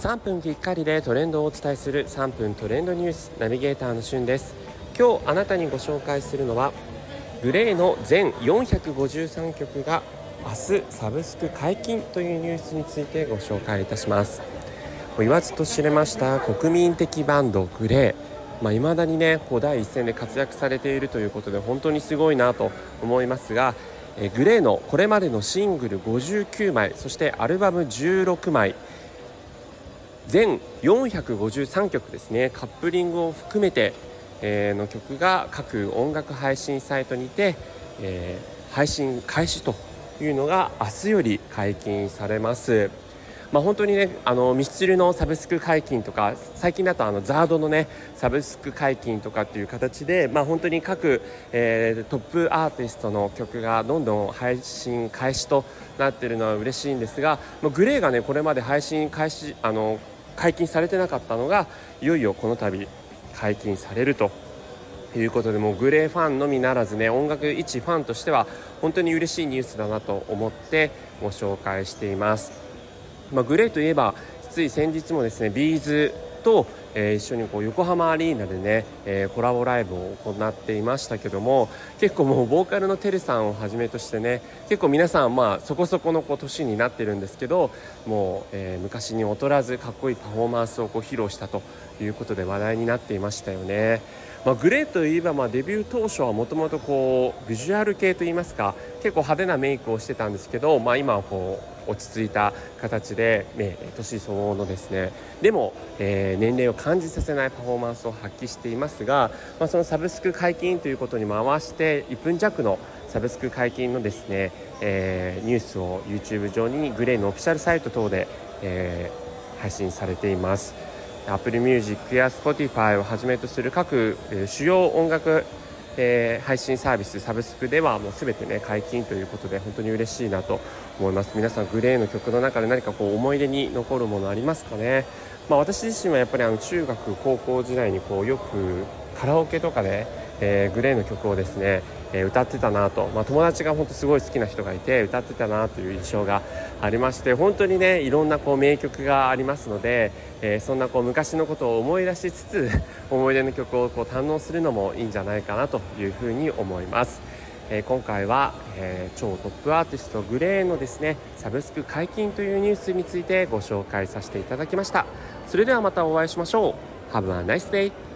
3分きっかりでトレンドをお伝えする3分トレンドニュースナビゲーターのしゅんです。今日あなたにご紹介するのはグレーの全453曲が明日サブスク解禁というニュースについてご紹介いたします。言わずと知れました国民的バンドグレー。まあ、未だにねこう第一線で活躍されているということで本当にすごいなと思いますがえグレーのこれまでのシングル59枚そしてアルバム16枚全453曲ですねカップリングを含めて、えー、の曲が各音楽配信サイトにて、えー、配信開始というのが明日より解禁されます。まあ、本当にねあのミスチルのサブスク解禁とか最近だとあのザードのねサブスク解禁とかっていう形で、まあ、本当に各、えー、トップアーティストの曲がどんどん配信開始となっているのは嬉しいんですが、まあ、グレーがねこれまで配信開始あの解禁されてなかったのがいよいよこの度解禁されると。いうことでもうグレーファンのみならずね音楽一ファンとしては本当に嬉しいニュースだなと思ってご紹介しています、まあ、グレーといえばつい先日もですねビーズとえー、一緒にこう横浜アリーナでね、えー、コラボライブを行っていましたけども結構もうボーカルのてるさんをはじめとしてね結構皆さんまあそこそこのこう年になってるんですけどもう、えー、昔に劣らずかっこいいパフォーマンスをこう披露したということで話題になっていましたよね。まあ、グレーといえばまあデビュー当初はもともとこうビジュアル系といいますか結構派手なメイクをしてたんですけど、まあ、今はこう落ち着いた形で、ね、年相応のですねでも、えー、年齢を感じさせないパフォーマンスを発揮していますが、まあ、そのサブスク解禁ということにも合わせて1分弱のサブスク解禁のですね、えー、ニュースを YouTube 上にグレーのオフィシャルサイト等で、えー、配信されています。Apple Music や Spotify をはじめとする各、えー、主要音楽、えー、配信サービスサブスクではもう全てね解禁ということで本当に嬉しいなと思います。皆さんグレーの曲の中で何かこう思い出に残るものありますかね。まあ、私自身はやっぱりあの中学高校時代にこうよくカラオケとかで、えー、グレーの曲をですね、えー、歌ってたなと、まあ、友達が本当すごい好きな人がいて歌ってたなという印象がありまして本当にねいろんなこう名曲がありますので、えー、そんなこう昔のことを思い出しつつ 思い出の曲をこう堪能するのもいいんじゃないかなというふうに思います。え今回は、え超トップアーティストグレーのですねサブスク解禁というニュースについてご紹介させていただきました。それではまたお会いしましょう。Have a nice day!